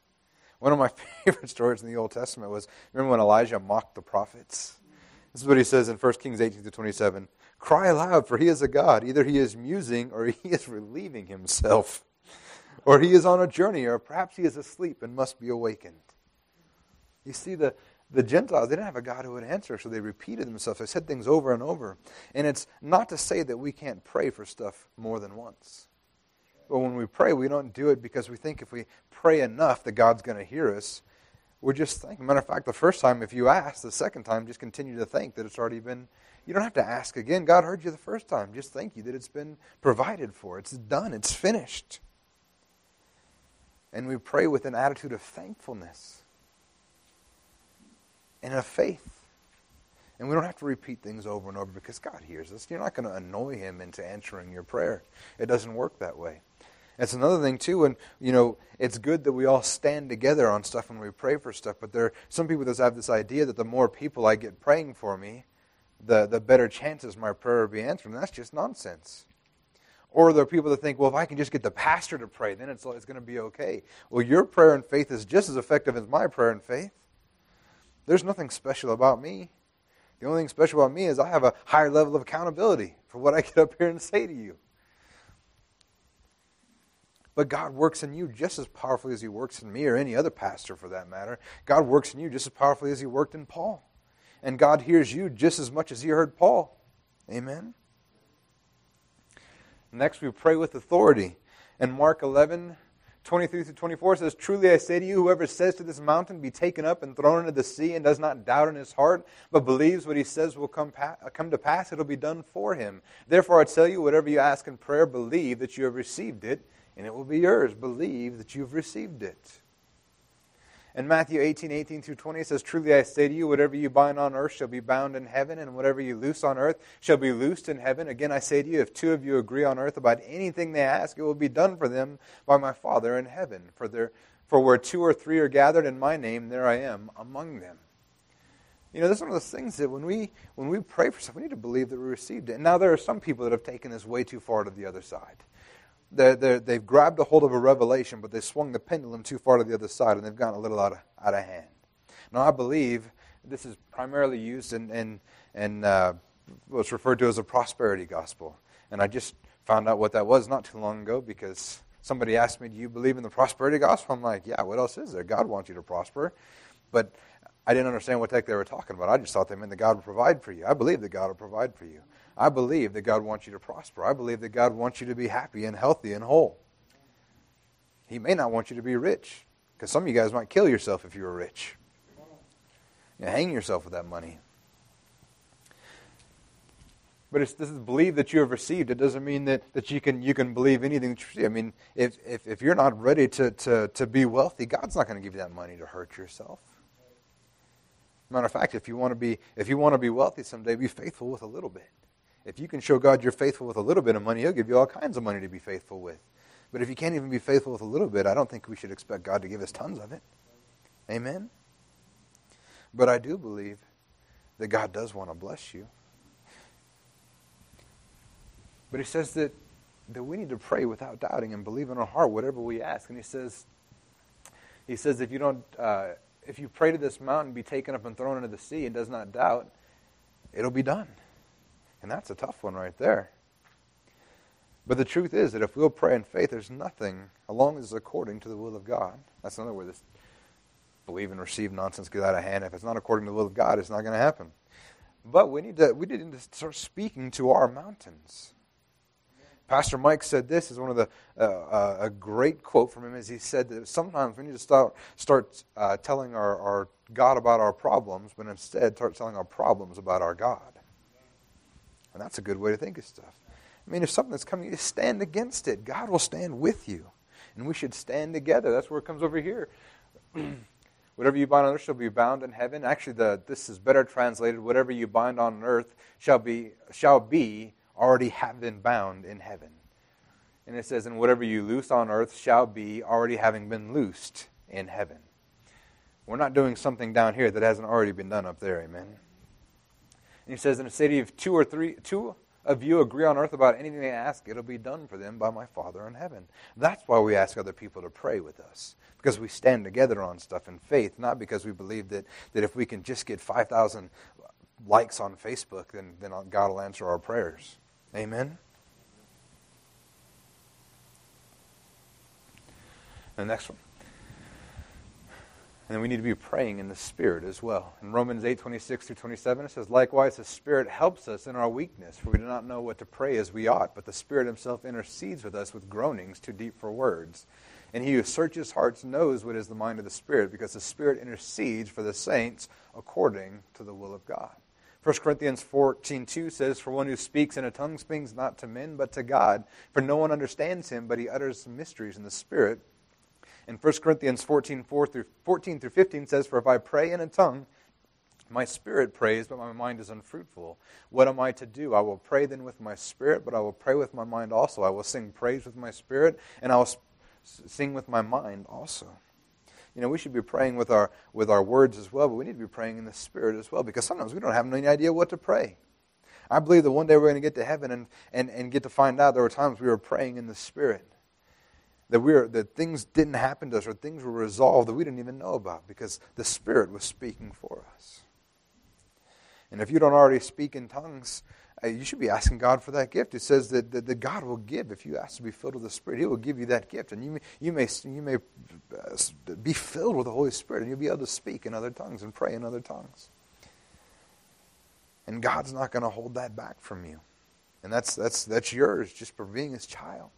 One of my favorite stories in the Old Testament was remember when Elijah mocked the prophets? This is what he says in 1 Kings 18 to 27. Cry aloud, for he is a God. Either he is musing or he is relieving himself, or he is on a journey, or perhaps he is asleep and must be awakened. You see, the, the Gentiles, they didn't have a God who would answer, so they repeated themselves. They said things over and over. And it's not to say that we can't pray for stuff more than once. But when we pray, we don't do it because we think if we pray enough that God's going to hear us. We're just thinking. Matter of fact, the first time, if you ask, the second time, just continue to think that it's already been. You don't have to ask again. God heard you the first time. Just thank you that it's been provided for. It's done. It's finished. And we pray with an attitude of thankfulness and of faith. And we don't have to repeat things over and over because God hears us. You're not going to annoy Him into answering your prayer. It doesn't work that way. It's another thing too, and you know, it's good that we all stand together on stuff when we pray for stuff. But there, are some people that have this idea that the more people I get praying for me, the the better chances my prayer will be answered. And that's just nonsense. Or there are people that think, well, if I can just get the pastor to pray, then it's, it's going to be okay. Well, your prayer and faith is just as effective as my prayer and faith. There's nothing special about me. The only thing special about me is I have a higher level of accountability for what I get up here and say to you. But God works in you just as powerfully as He works in me or any other pastor for that matter. God works in you just as powerfully as He worked in Paul. And God hears you just as much as He heard Paul. Amen? Next, we pray with authority. And Mark 11, 23 through 24 says, Truly I say to you, whoever says to this mountain, Be taken up and thrown into the sea, and does not doubt in his heart, but believes what he says will come, pa- come to pass, it'll be done for him. Therefore I tell you, whatever you ask in prayer, believe that you have received it, and it will be yours. Believe that you've received it. And Matthew 18, 18 through 20 says, Truly I say to you, whatever you bind on earth shall be bound in heaven, and whatever you loose on earth shall be loosed in heaven. Again, I say to you, if two of you agree on earth about anything they ask, it will be done for them by my Father in heaven. For, there, for where two or three are gathered in my name, there I am among them. You know, this is one of those things that when we when we pray for something, we need to believe that we received it. And now there are some people that have taken this way too far to the other side they're, they've grabbed a hold of a revelation, but they swung the pendulum too far to the other side, and they've gotten a little out of, out of hand. Now, I believe this is primarily used in, in, in uh, what's referred to as a prosperity gospel. And I just found out what that was not too long ago because somebody asked me, Do you believe in the prosperity gospel? I'm like, Yeah, what else is there? God wants you to prosper. But I didn't understand what the heck they were talking about. I just thought they meant that God would provide for you. I believe that God will provide for you. I believe that God wants you to prosper. I believe that God wants you to be happy and healthy and whole. He may not want you to be rich, because some of you guys might kill yourself if you were rich. You hang yourself with that money. But it's, this is believe that you have received. It doesn't mean that, that you, can, you can believe anything that you see. I mean, if, if, if you're not ready to, to, to be wealthy, God's not going to give you that money to hurt yourself. Matter of fact, if you want to be if you want to be wealthy someday, be faithful with a little bit. If you can show God you're faithful with a little bit of money, He'll give you all kinds of money to be faithful with. But if you can't even be faithful with a little bit, I don't think we should expect God to give us tons of it. Amen? But I do believe that God does want to bless you. But He says that, that we need to pray without doubting and believe in our heart whatever we ask. And He says, He says if you don't. Uh, if you pray to this mountain be taken up and thrown into the sea and does not doubt, it'll be done. And that's a tough one right there. But the truth is that if we'll pray in faith, there's nothing, as long as it's according to the will of God. That's another way this believe and receive nonsense get out of hand. If it's not according to the will of God, it's not going to happen. But we need to we need to start speaking to our mountains. Pastor Mike said this is one of the uh, uh, a great quote from him as he said that sometimes we need to start start uh, telling our, our God about our problems, but instead start telling our problems about our God. And that's a good way to think of stuff. I mean, if something's coming, you stand against it. God will stand with you, and we should stand together. That's where it comes over here. Whatever you bind on earth shall be bound in heaven. Actually, the, this is better translated. Whatever you bind on earth shall be shall be already have been bound in heaven. And it says, And whatever you loose on earth shall be already having been loosed in heaven. We're not doing something down here that hasn't already been done up there, amen. He says, In a city of two or three two of you agree on earth about anything they ask, it'll be done for them by my Father in heaven. That's why we ask other people to pray with us. Because we stand together on stuff in faith, not because we believe that, that if we can just get 5,000 likes on Facebook, then, then God will answer our prayers. Amen? The next one. And then we need to be praying in the Spirit as well. In Romans 8, 26 through 27, it says, Likewise, the Spirit helps us in our weakness, for we do not know what to pray as we ought, but the Spirit Himself intercedes with us with groanings too deep for words. And he who searches hearts knows what is the mind of the Spirit, because the Spirit intercedes for the saints according to the will of God. 1 Corinthians 14:2 says, For one who speaks in a tongue speaks not to men, but to God. For no one understands him, but he utters mysteries in the Spirit. And 1 Corinthians 14, 4 through, 14 through 15 says, For if I pray in a tongue, my spirit prays, but my mind is unfruitful. What am I to do? I will pray then with my spirit, but I will pray with my mind also. I will sing praise with my spirit, and I will sing with my mind also you know, we should be praying with our, with our words as well, but we need to be praying in the Spirit as well because sometimes we don't have any idea what to pray. I believe that one day we're going to get to heaven and, and, and get to find out there were times we were praying in the Spirit. That, we that things didn't happen to us or things were resolved that we didn't even know about because the Spirit was speaking for us. And if you don't already speak in tongues, you should be asking God for that gift. It says that, that, that, God will give if you ask to be filled with the Spirit. He will give you that gift, and you may, you may you may uh, be filled with the Holy Spirit, and you'll be able to speak in other tongues and pray in other tongues. And God's not going to hold that back from you, and that's that's that's yours just for being His child.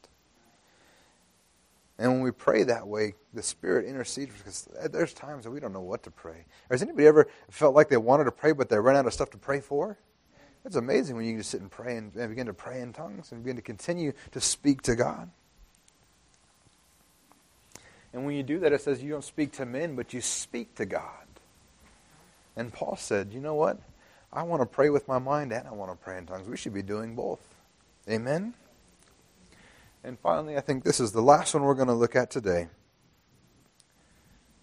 And when we pray that way, the Spirit intercedes because there's times that we don't know what to pray. Has anybody ever felt like they wanted to pray, but they ran out of stuff to pray for? It's amazing when you can just sit and pray and, and begin to pray in tongues and begin to continue to speak to God. And when you do that, it says you don't speak to men, but you speak to God. And Paul said, you know what? I want to pray with my mind and I want to pray in tongues. We should be doing both. Amen? And finally, I think this is the last one we're going to look at today.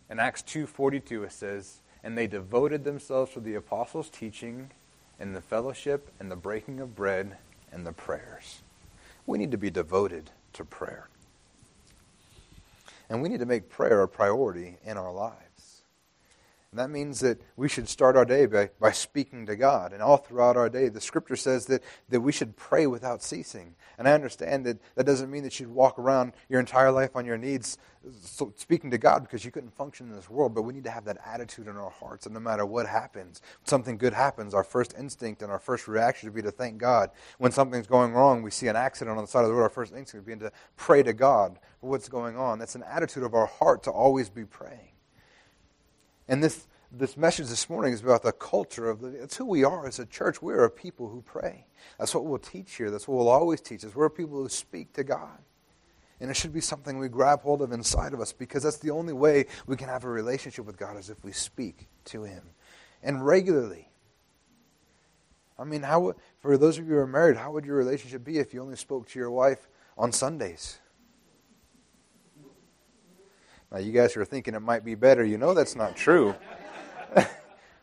In Acts 2.42 it says, And they devoted themselves to the apostles' teaching and the fellowship and the breaking of bread and the prayers. We need to be devoted to prayer. And we need to make prayer a priority in our lives. And that means that we should start our day by, by speaking to God. And all throughout our day, the scripture says that, that we should pray without ceasing. And I understand that that doesn't mean that you'd walk around your entire life on your knees speaking to God because you couldn't function in this world. But we need to have that attitude in our hearts. And no matter what happens, something good happens, our first instinct and our first reaction should be to thank God. When something's going wrong, we see an accident on the side of the road, our first instinct would be to pray to God for what's going on. That's an attitude of our heart to always be praying. And this, this message this morning is about the culture of the. It's who we are as a church. We are a people who pray. That's what we'll teach here. That's what we'll always teach us. We're people who speak to God. And it should be something we grab hold of inside of us because that's the only way we can have a relationship with God is if we speak to Him. And regularly. I mean, how for those of you who are married, how would your relationship be if you only spoke to your wife on Sundays? Now, you guys are thinking it might be better. You know that's not true.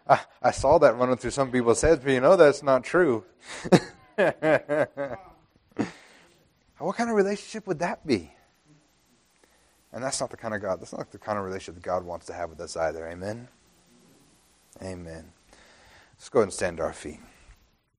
I, I saw that running through some people's heads, but you know that's not true. what kind of relationship would that be? And that's not the kind of God, that's not the kind of relationship that God wants to have with us either. Amen? Amen. Let's go ahead and stand to our feet.